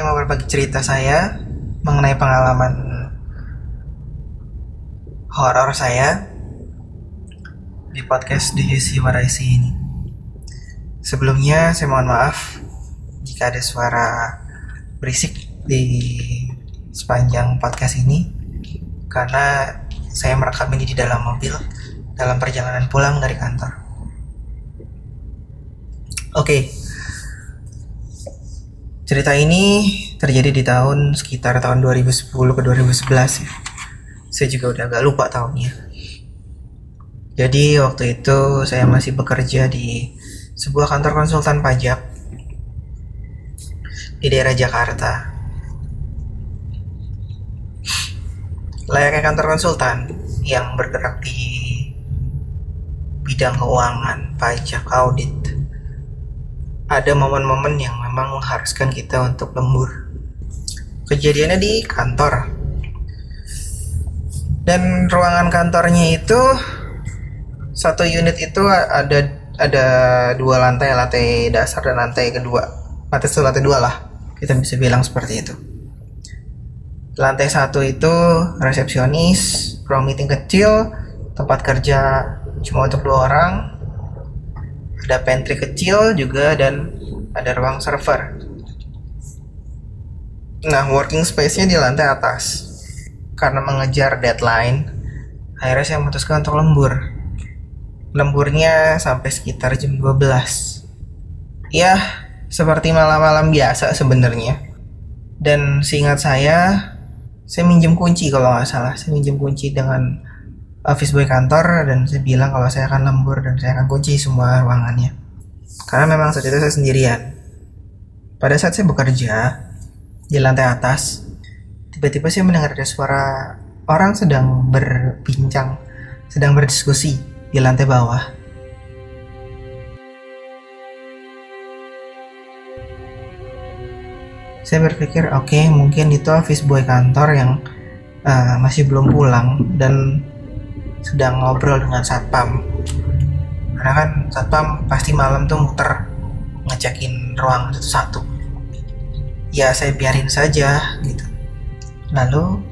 saya mau berbagi cerita saya mengenai pengalaman horor saya di podcast Do You See What I See ini. Sebelumnya saya mohon maaf jika ada suara berisik di sepanjang podcast ini karena saya merekam ini di dalam mobil dalam perjalanan pulang dari kantor. Oke. Cerita ini terjadi di tahun sekitar tahun 2010 ke 2011 ya. Saya juga udah agak lupa tahunnya. Jadi waktu itu saya masih bekerja di sebuah kantor konsultan pajak di daerah Jakarta. Layaknya kantor konsultan yang bergerak di bidang keuangan, pajak, audit. Ada momen-momen yang memang mengharuskan kita untuk lembur. Kejadiannya di kantor. Dan ruangan kantornya itu satu unit itu ada ada dua lantai, lantai dasar dan lantai kedua. Lantai satu, lantai dua lah. Kita bisa bilang seperti itu. Lantai satu itu resepsionis, ruang meeting kecil, tempat kerja cuma untuk dua orang. Ada pantry kecil juga dan ada ruang server. Nah, working space-nya di lantai atas. Karena mengejar deadline, akhirnya saya memutuskan untuk lembur. Lemburnya sampai sekitar jam 12. Ya, seperti malam-malam biasa sebenarnya. Dan seingat saya, saya minjem kunci kalau nggak salah. Saya minjem kunci dengan office boy kantor dan saya bilang kalau saya akan lembur dan saya akan kunci semua ruangannya. Karena memang saat itu saya sendirian. Pada saat saya bekerja di lantai atas, tiba-tiba saya mendengar ada suara orang sedang berbincang, sedang berdiskusi di lantai bawah. Saya berpikir, oke, okay, mungkin itu office boy kantor yang uh, masih belum pulang dan sedang ngobrol dengan satpam. Karena kan satpam pasti malam tuh muter ngecekin ruang satu-satu. Ya saya biarin saja gitu. Lalu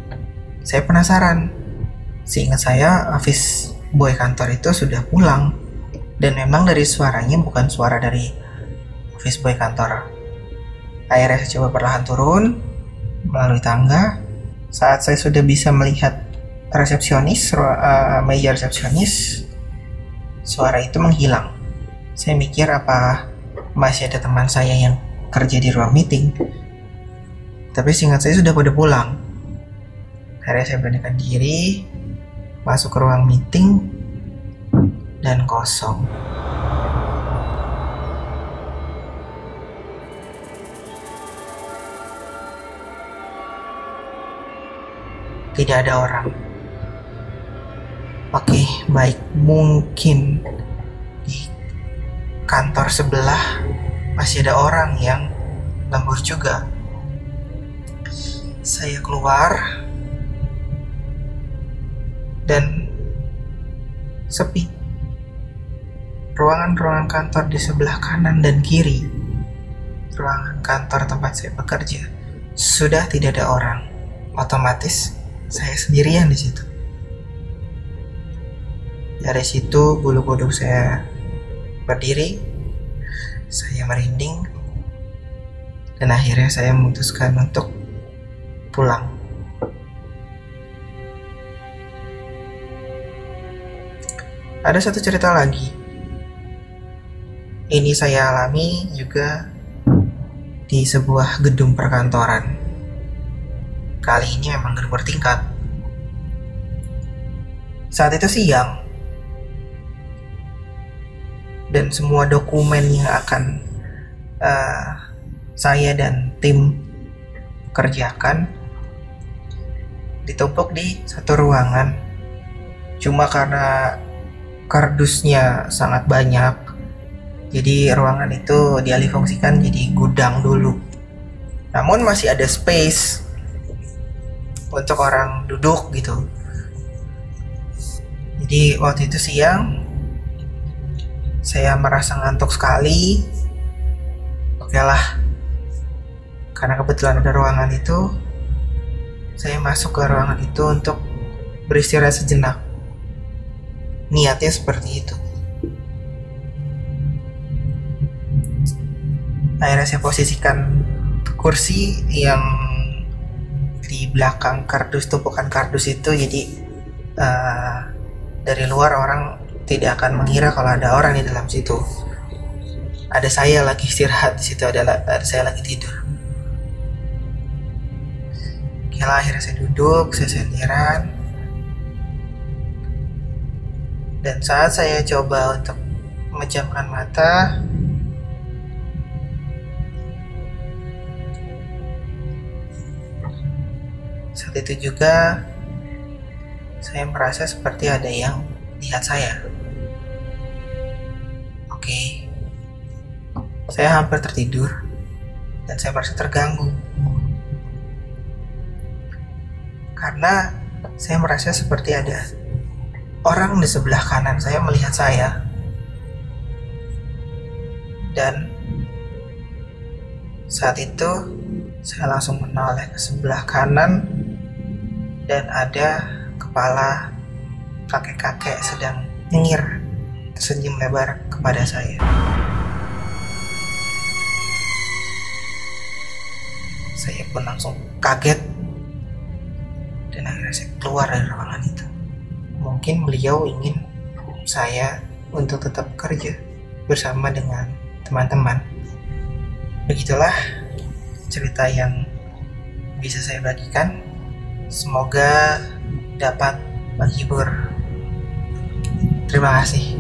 saya penasaran. Seingat saya office boy kantor itu sudah pulang dan memang dari suaranya bukan suara dari office boy kantor. Akhirnya saya coba perlahan turun melalui tangga. Saat saya sudah bisa melihat resepsionis, uh, meja resepsionis, suara itu menghilang. Saya mikir apa masih ada teman saya yang kerja di ruang meeting. Tapi singkat saya sudah pada pulang. Akhirnya saya beranikan diri, masuk ke ruang meeting, dan kosong. Tidak ada orang. Oke, baik. Mungkin di kantor sebelah masih ada orang yang lembur juga. Saya keluar dan sepi. Ruangan-ruangan kantor di sebelah kanan dan kiri, ruangan kantor tempat saya bekerja, sudah tidak ada orang. Otomatis saya sendirian di situ. Dari situ bulu kuduk saya berdiri, saya merinding, dan akhirnya saya memutuskan untuk pulang. Ada satu cerita lagi. Ini saya alami juga di sebuah gedung perkantoran. Kali ini memang gedung bertingkat. Saat itu siang, dan semua dokumen yang akan uh, saya dan tim kerjakan ditumpuk di satu ruangan. Cuma karena kardusnya sangat banyak, jadi ruangan itu dialihfungsikan jadi gudang dulu. Namun masih ada space untuk orang duduk gitu. Jadi waktu itu siang saya merasa ngantuk sekali. Oke lah, karena kebetulan ada ruangan itu saya masuk ke ruangan itu untuk beristirahat sejenak. Niatnya seperti itu. Akhirnya saya posisikan kursi yang di belakang kardus tumpukan kardus itu. Jadi uh, dari luar orang tidak akan mengira kalau ada orang di dalam situ ada saya lagi istirahat di situ ada, ada saya lagi tidur Yalah akhirnya saya duduk, saya sendirian. Dan saat saya coba untuk memejamkan mata, saat itu juga saya merasa seperti ada yang lihat saya. Saya hampir tertidur dan saya merasa terganggu karena saya merasa seperti ada orang di sebelah kanan saya melihat saya dan saat itu saya langsung menoleh ke sebelah kanan dan ada kepala kakek-kakek sedang nyengir tersenyum lebar kepada saya. Pun langsung kaget dan akhirnya saya keluar dari ruangan itu. Mungkin beliau ingin saya untuk tetap kerja bersama dengan teman-teman. Begitulah cerita yang bisa saya bagikan. Semoga dapat menghibur. Terima kasih.